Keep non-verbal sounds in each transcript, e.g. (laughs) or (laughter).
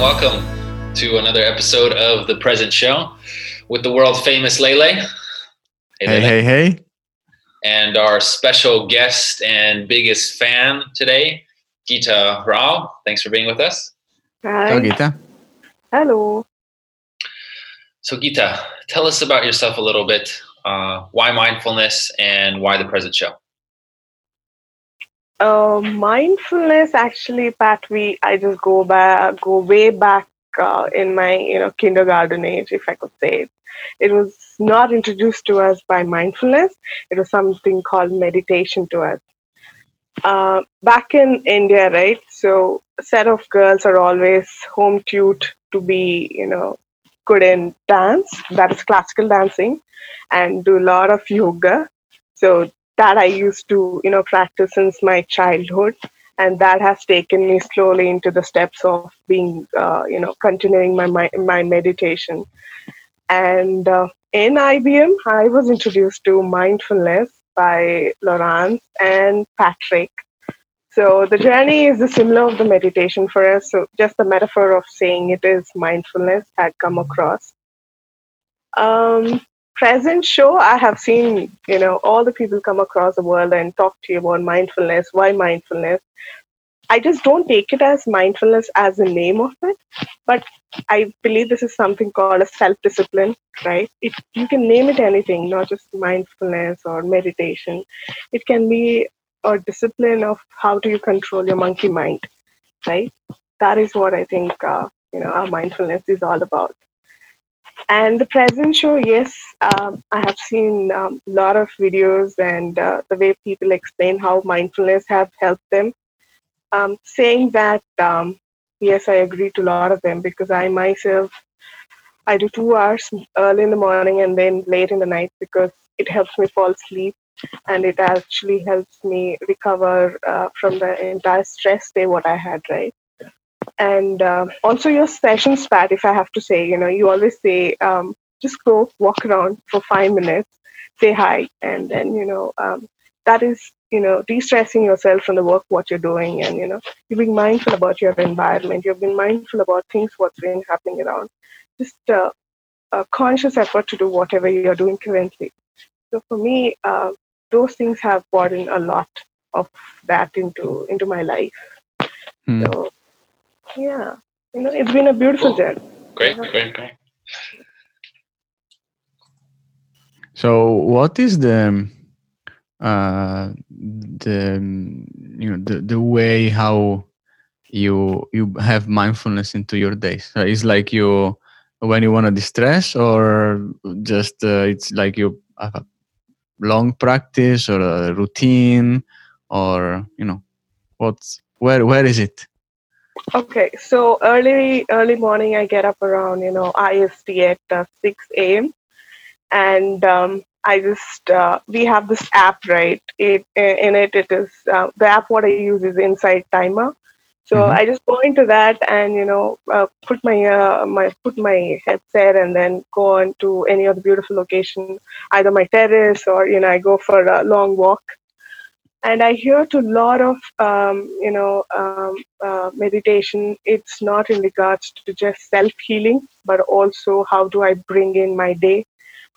welcome, welcome to another episode of The Present Show with the world famous Lele. Hey, hey, hey, hey. And our special guest and biggest fan today, Gita Rao. Thanks for being with us. Hi. Hello, Gita. Hello. So, Gita, tell us about yourself a little bit. Uh, why mindfulness and why the present show? Uh, mindfulness, actually, Pat, we I just go back, go way back uh, in my you know kindergarten age, if I could say it. It was not introduced to us by mindfulness. It was something called meditation to us. Uh, back in India, right? So a set of girls are always home tuned to be, you know, good in dance. That is classical dancing, and do a lot of yoga. So that I used to, you know, practice since my childhood, and that has taken me slowly into the steps of being, uh, you know, continuing my my, my meditation. And uh, in IBM, I was introduced to mindfulness by Laurence and Patrick. So the journey is the similar of the meditation for us. So just the metaphor of saying it is mindfulness had come across. Um, present show, I have seen, you know, all the people come across the world and talk to you about mindfulness. Why mindfulness? I just don't take it as mindfulness as the name of it, but I believe this is something called a self discipline, right? It, you can name it anything, not just mindfulness or meditation. It can be a discipline of how do you control your monkey mind, right? That is what I think, uh, you know, our mindfulness is all about. And the present show, yes, um, I have seen a um, lot of videos and uh, the way people explain how mindfulness have helped them. Um, saying that, um, yes, I agree to a lot of them because I myself, I do two hours early in the morning and then late in the night because it helps me fall asleep and it actually helps me recover uh, from the entire stress day what I had, right? And uh, also your sessions pat if i have to say you know you always say um, just go walk around for five minutes say hi and then you know um, that is you know de-stressing yourself from the work what you're doing and you know you're being mindful about your environment you've been mindful about things what's been happening around. Just uh, a conscious effort to do whatever you're doing currently. So for me uh, those things have brought in a lot of that into into my life. Mm. so yeah, you know, it's been a beautiful cool. journey. Great, great, great. So, what is the uh, the you know the the way how you you have mindfulness into your days? So it's like you when you want to distress, or just uh, it's like you have a long practice or a routine, or you know what's where where is it? Okay, so early early morning, I get up around you know IST at uh, six a.m. and um, I just uh, we have this app right. It in it it is uh, the app what I use is Insight Timer. So mm-hmm. I just go into that and you know uh, put my uh, my put my headset and then go on to any other beautiful location, either my terrace or you know I go for a long walk and i hear to a lot of um, you know um, uh, meditation. It's not in regards to just self healing but also how do i bring in my day?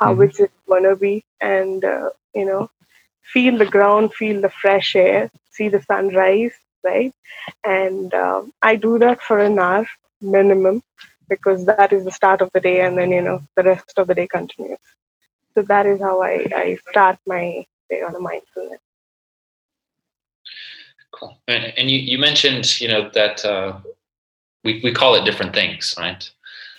How mm-hmm. is it gonna be? And uh, you know feel the ground feel the fresh air see the sunrise right? And uh, i do that for an hour minimum because that is the start of the day and then you know the rest of the day continues. So that is how i, I start my day on a mindfulness Cool. And, and you, you mentioned, you know, that uh, we, we call it different things, right?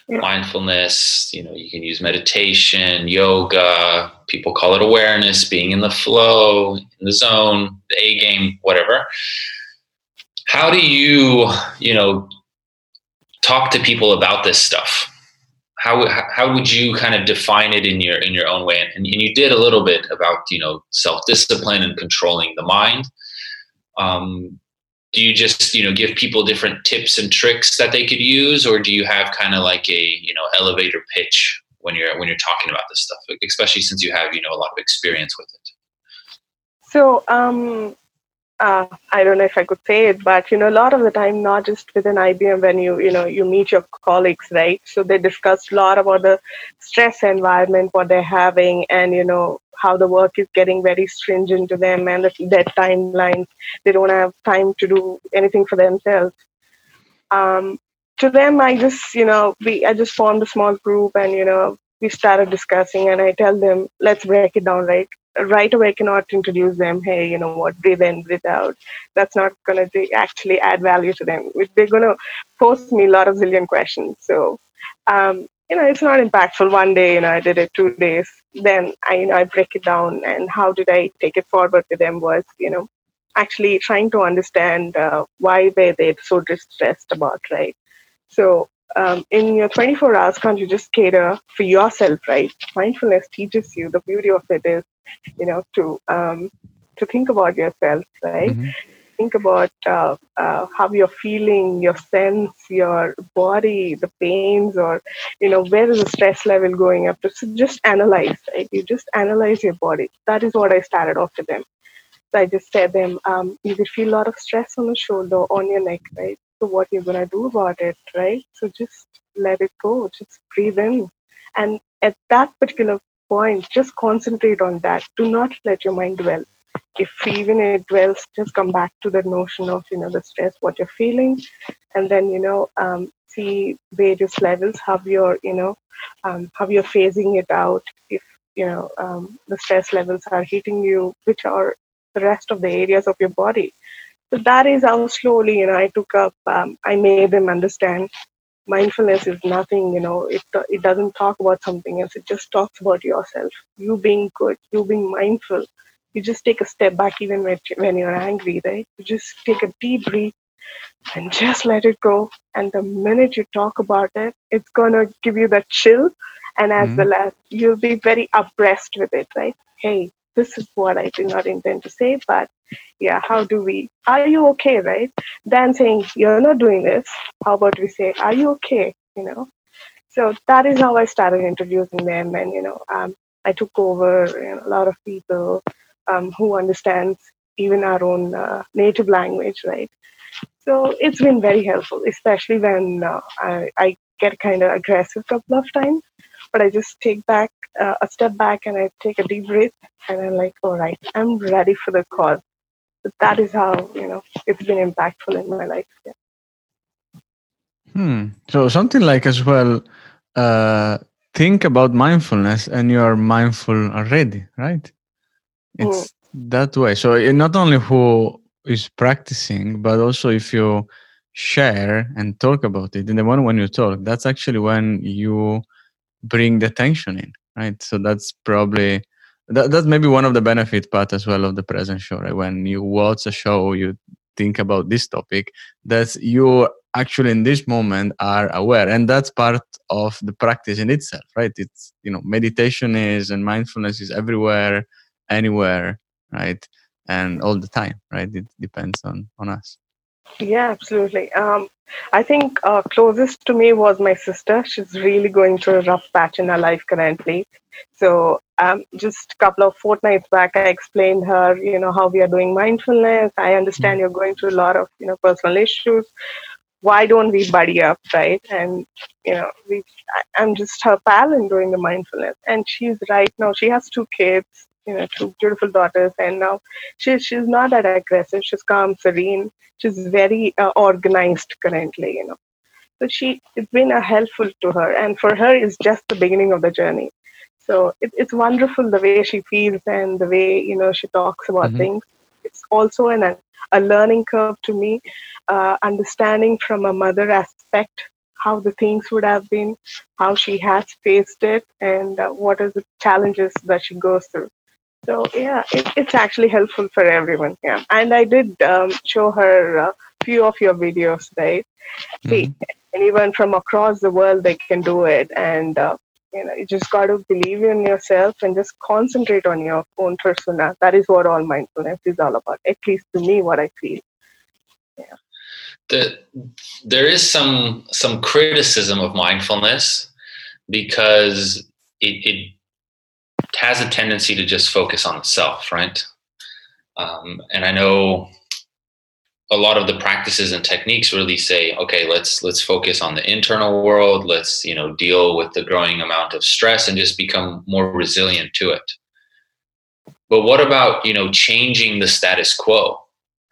Yeah. Mindfulness, you know, you can use meditation, yoga, people call it awareness, being in the flow, in the zone, the A game, whatever. How do you, you know, talk to people about this stuff? How, how would you kind of define it in your in your own way? And, and you did a little bit about you know self discipline and controlling the mind um, do you just you know give people different tips and tricks that they could use or do you have kind of like a you know elevator pitch when you're when you're talking about this stuff especially since you have you know a lot of experience with it? So um uh, I don't know if I could say it, but you know, a lot of the time, not just within IBM, when you you know you meet your colleagues, right? So they discuss a lot about the stress environment, what they're having, and you know how the work is getting very stringent to them, and the dead timelines. They don't have time to do anything for themselves. Um, to them, I just you know we I just formed a small group, and you know we started discussing, and I tell them, let's break it down, right? right away cannot introduce them hey you know what? Breathe in breathe out that's not going to actually add value to them. They're going to post me a lot of zillion questions. So um, you know it's not impactful. One day you know i did it two days then i you know i break it down and how did i take it forward with them was you know actually trying to understand uh, why were they so distressed about right? So um, in your 24 hours can't you just cater for yourself right mindfulness teaches you the beauty of it is you know, to um, to think about yourself, right? Mm-hmm. Think about uh, uh, how you're feeling, your sense, your body, the pains, or you know, where is the stress level going up to? So just analyze, right? You just analyze your body. That is what I started off with them. So I just said them, um, you will feel a lot of stress on the shoulder, on your neck, right? So what you're gonna do about it, right? So just let it go. Just breathe in, and at that particular point, just concentrate on that. Do not let your mind dwell. If even it dwells, just come back to the notion of, you know, the stress, what you're feeling, and then, you know, um, see various levels, how you're, you know, um, how you're phasing it out. If, you know, um, the stress levels are hitting you, which are the rest of the areas of your body. So that is how slowly, you know, I took up, um, I made them understand mindfulness is nothing you know it it doesn't talk about something else it just talks about yourself you being good you being mindful. You just take a step back even when, when you're angry right? You just take a deep breath and just let it go. And the minute you talk about it it's going to give you that chill and as mm-hmm. well as you'll be very abreast with it right? Hey this is what I did not intend to say, but yeah, how do we, are you okay, right? Then saying, you're not doing this, how about we say, are you okay, you know? So that is how I started introducing them. And, you know, um, I took over you know, a lot of people um, who understands even our own uh, native language, right? So it's been very helpful, especially when uh, I, I get kind of aggressive a couple of times but I just take back uh, a step back and I take a deep breath and I'm like, all right, I'm ready for the call. So that is how you know it's been impactful in my life. Yeah. Hmm. So something like as well, uh, think about mindfulness and you are mindful already, right? It's mm. that way. So not only who is practicing, but also if you share and talk about it in the moment when you talk, that's actually when you bring the tension in right? So that's probably that, that's maybe one of the benefit part as well of the present show right? When you watch a show you think about this topic that you actually in this moment are aware and that's part of the practice in itself right? It's you know meditation is and mindfulness is everywhere anywhere right? And all the time right? It depends on on us yeah, absolutely. Um, I think uh, closest to me was my sister. She's really going through a rough patch in her life currently. So um, just a couple of fortnights back, I explained her, you know, how we are doing mindfulness. I understand mm. you're going through a lot of, you know, personal issues. Why don't we buddy up, right? And you know, we, I, I'm just her pal in doing the mindfulness. And she's right now. She has two kids you know, two beautiful daughters, and now she's she's not that aggressive. She's calm, serene. She's very uh, organized currently, you know. So she it's been a helpful to her, and for her, it's just the beginning of the journey. So it, it's wonderful the way she feels and the way you know she talks about mm-hmm. things. It's also an a learning curve to me, uh, understanding from a mother aspect how the things would have been, how she has faced it, and uh, what are the challenges that she goes through. So yeah, it, it's actually helpful for everyone. Yeah, and I did um, show her a few of your videos, right? Mm-hmm. See, anyone from across the world they can do it, and uh, you know, you just got to believe in yourself and just concentrate on your own persona. That is what all mindfulness is all about. At least to me, what I feel. Yeah. The, there is some some criticism of mindfulness because it, it has a tendency to just focus on the self, right? Um, and I know a lot of the practices and techniques really say okay let's let's focus on the internal world. Let's you know deal with the growing amount of stress and just become more resilient to it. But what about you know changing the status quo?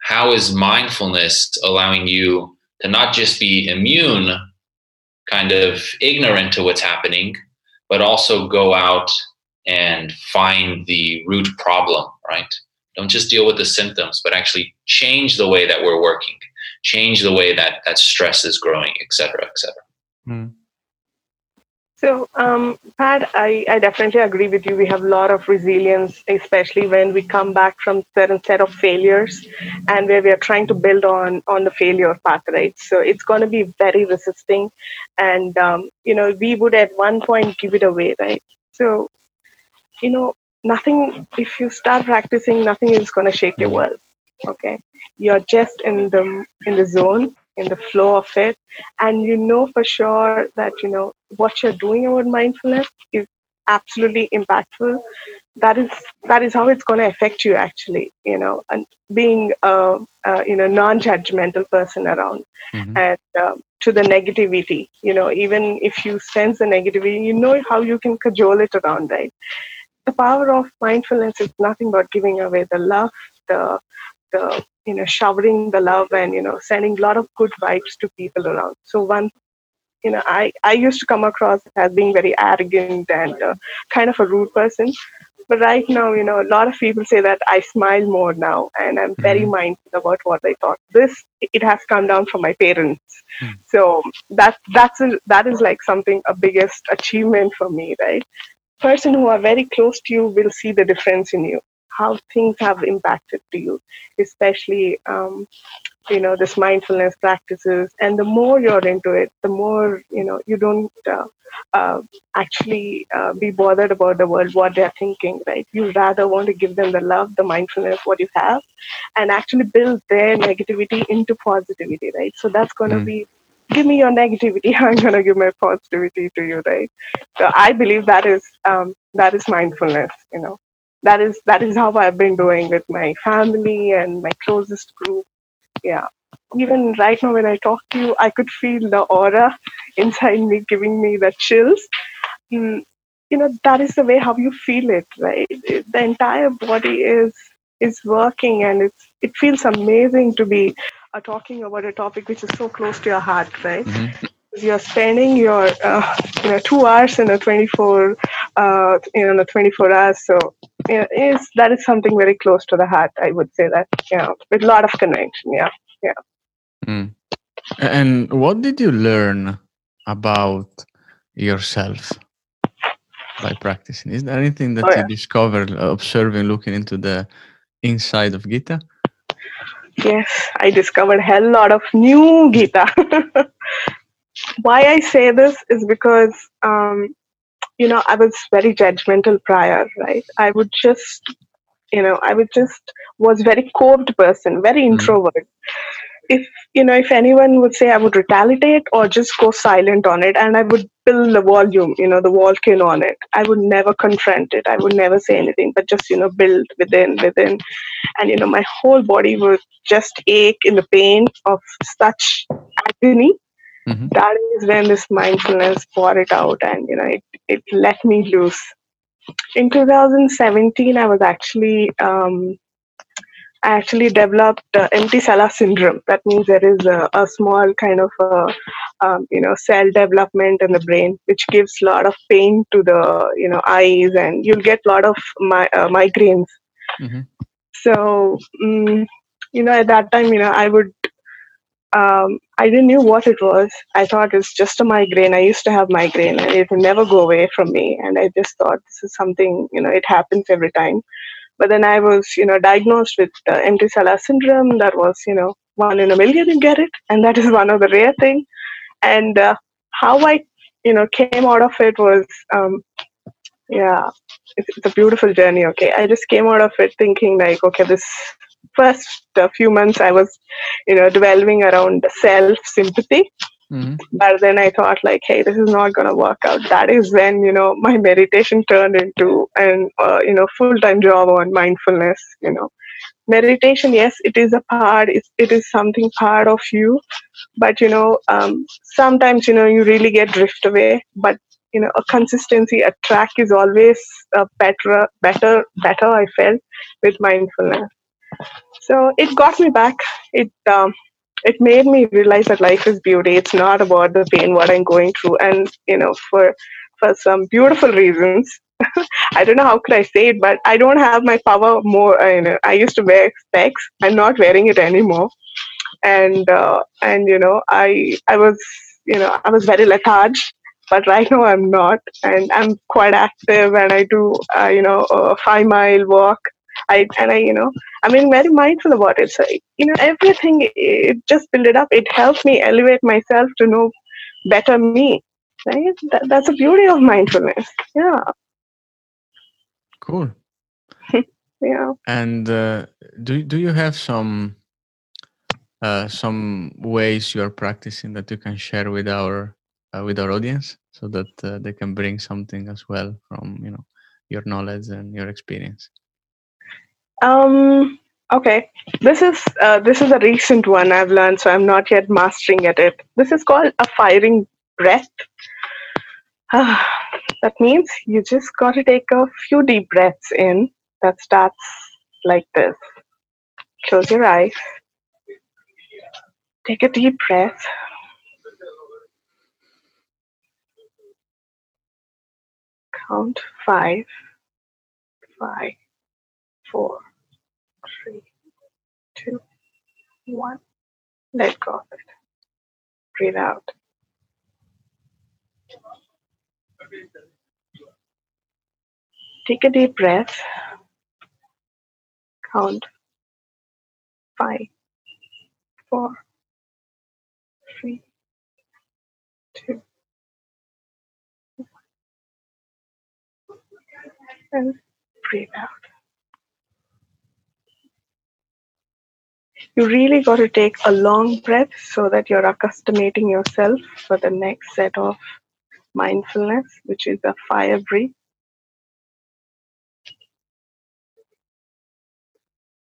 How is mindfulness allowing you to not just be immune kind of ignorant to what's happening but also go out and find the root problem right don't just deal with the symptoms, but actually change the way that we're working, change the way that that stress is growing, et cetera, et cetera. Mm. So, um, Pat, I, I definitely agree with you. We have a lot of resilience, especially when we come back from certain set of failures and where we are trying to build on on the failure path, right? So it's going to be very resisting, and um, you know we would at one point give it away, right? So, you know, nothing if you start practicing nothing is going to shake your world okay? You're just in the in the zone in the flow of it and you know for sure that you know what you're doing about mindfulness is absolutely impactful. That is that is how it's going to affect you actually you know and being a, a you know non-judgmental person around mm-hmm. and um, to the negativity you know even if you sense the negativity you know how you can cajole it around right the power of mindfulness is nothing but giving away the love, the the you know showering the love and you know sending a lot of good vibes to people around. So one you know I I used to come across as being very arrogant and uh, kind of a rude person. But right now, you know, a lot of people say that I smile more now, and I'm very mm-hmm. mindful about what I thought. This it has come down from my parents, mm. so that that's a, that is like something a biggest achievement for me, right? Person who are very close to you will see the difference in you how things have impacted to you especially um, you know this mindfulness practices. And the more you're into it the more you know you don't uh, uh, actually uh, be bothered about the world what they're thinking right? You rather want to give them the love the mindfulness what you have and actually build their negativity into positivity right? So that's going to mm. be give me your negativity (laughs) i'm going to give my positivity to you right? So i believe that is um, that is mindfulness you know? That is that is how i've been doing with my family and my closest group. Yeah. Even right now when i talk to you i could feel the aura (laughs) inside me giving me the chills. Mm, you know that is the way how you feel it right? The entire body is is working and it's it feels amazing to be are talking about a topic which is so close to your heart, right? Mm-hmm. You're spending your uh, you know two hours in a 24 uh, in a 24 hours, so you know, is that is something very close to the heart. I would say that yeah, with a lot of connection. Yeah, yeah. Mm. And what did you learn about yourself by practicing? Is there anything that oh, yeah. you discovered observing, looking into the inside of Gita? Yes, I discovered hell lot of new Gita. (laughs) Why I say this is because um, you know I was very judgmental prior, right? I would just you know I would just was very coved person, very mm-hmm. introvert if you know if anyone would say i would retaliate or just go silent on it and i would build the volume you know the volcano on it. I would never confront it. I would never say anything but just you know build within within. And you know my whole body would just ache in the pain of such agony. Mm-hmm. that is when this mindfulness poured it out and you know it, it let me loose. In 2017 i was actually um, I actually developed uh, empty sella syndrome. That means there is a, a small kind of a, um, you know cell development in the brain, which gives a lot of pain to the you know eyes, and you'll get a lot of my, uh, migraines. Mm-hmm. So um, you know at that time, you know I would um, I didn't know what it was. I thought it's just a migraine. I used to have migraine, and it would never go away from me. And I just thought this is something you know it happens every time. But then I was, you know, diagnosed with uh, empty syndrome. That was, you know, one in a million you get it, and that is (laughs) one of the rare thing. And uh, how I, you know, came out of it was, um, yeah, it's, it's a beautiful journey. Okay, I just came out of it thinking like, okay, this first uh, few months I was, you know, developing around self sympathy Mm-hmm. But then I thought, like, hey, this is not gonna work out. That is when you know my meditation turned into an uh, you know full time job on mindfulness. You know, meditation yes it is a part it, it is something part of you but you know um, sometimes you know you really get drift away but you know a consistency a track is always a better better better i felt with mindfulness so it got me back it um, it made me realize that life is beauty it's not about the pain what i'm going through and you know for for some beautiful reasons (laughs) I don't know how could I say it, but I don't have my power more. You know, I used to wear specs. I'm not wearing it anymore, and uh, and you know, I I was you know I was very lethargic, but right now I'm not, and I'm quite active, and I do uh, you know a five mile walk. I and I you know I mean very mindful about it. So you know everything it just build it up. It helps me elevate myself to know better me. Right? That, that's the beauty of mindfulness. Yeah. Cool. (laughs) yeah. And uh, do do you have some uh, some ways you are practicing that you can share with our uh, with our audience so that uh, they can bring something as well from you know your knowledge and your experience? Um. Okay. This is uh, this is a recent one I've learned, so I'm not yet mastering at it. This is called a firing breath. that means you just got to take a few deep breaths in that starts like this. Close your eyes. Take a deep breath. Count five, five, four, three, two, one. Let go of it. Breathe out. Take a deep breath. Count five, four, three, two, one. And breathe out. You really got to take a long breath so that you're accustoming yourself for the next set of mindfulness, which is a fire breath.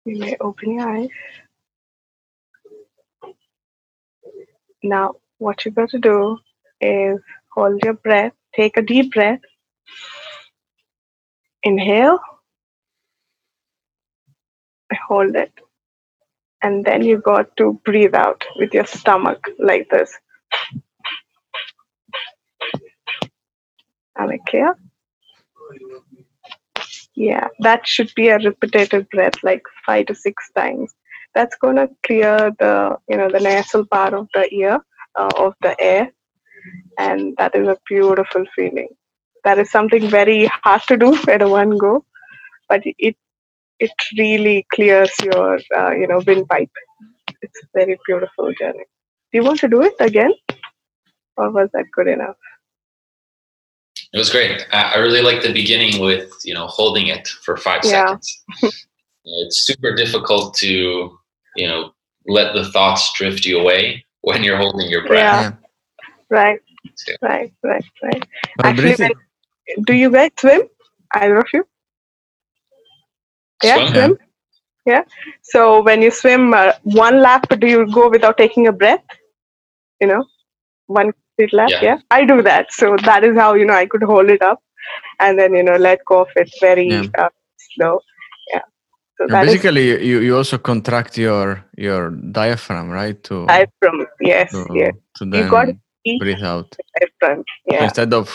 You may open your eyes. Now, what you've got to do is hold your breath, take a deep breath, inhale, hold it, and then you got to breathe out with your stomach like this. Am? Yeah, that should be a repetitive breath, like five to six times. That's gonna clear the you know the nasal part of the ear uh, of the air, and that is a beautiful feeling. That is something very hard to do (laughs) at one go, but it it really clears your uh, you know windpipe. It's a very beautiful journey. Do you want to do it again, or was that good enough? It was great. I really like the beginning with you know holding it for five Yeah. seconds. it's super difficult to you know let the thoughts drift you away when you're holding your breath. Yeah. Right, Yeah. right, right, right. But Actually, when, do you guys swim? Either of you? Yeah, Swim? swim. Yeah. So when you swim uh, one lap, do you go without taking a breath? You know, one complete lap. Yeah. Yeah. I do that. So that is how you know I could hold it up, and then you know let go of it very Yeah. uh, slow. Yeah. So Yeah, that is basically, you, you also contract your your diaphragm, right? To diaphragm. Yes. to, Yes. to You got to breathe out. diaphragm. So Yeah. instead of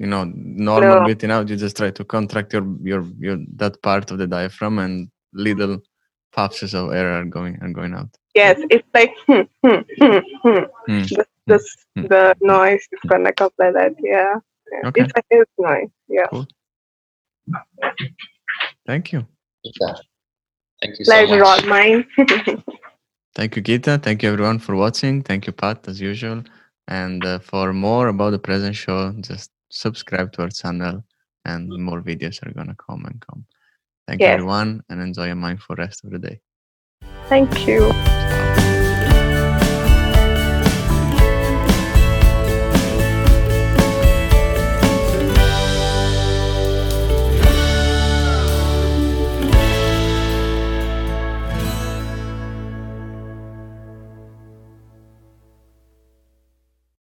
you know normal No. breathing out, you just try to contract your your your that part of the diaphragm, and little puffs of air are going are going out. Yes. It's like (laughs) hmm, hmm, hmm, hmm. Hmm. The, the, Hmm. the noise is gonna come like that. Yeah. yeah. Okay. It's a hills noise. Yeah. Thank you, Yeah. Thank you so Pleasure much. mine. (laughs) thank you, Gita. Thank you everyone for watching. Thank you, Pat, as usual. And uh, for more about the present show, just subscribe to our channel, and mm-hmm. more videos are gonna come and come. Thank you, everyone, and enjoy a mindful rest of the day. Thank you.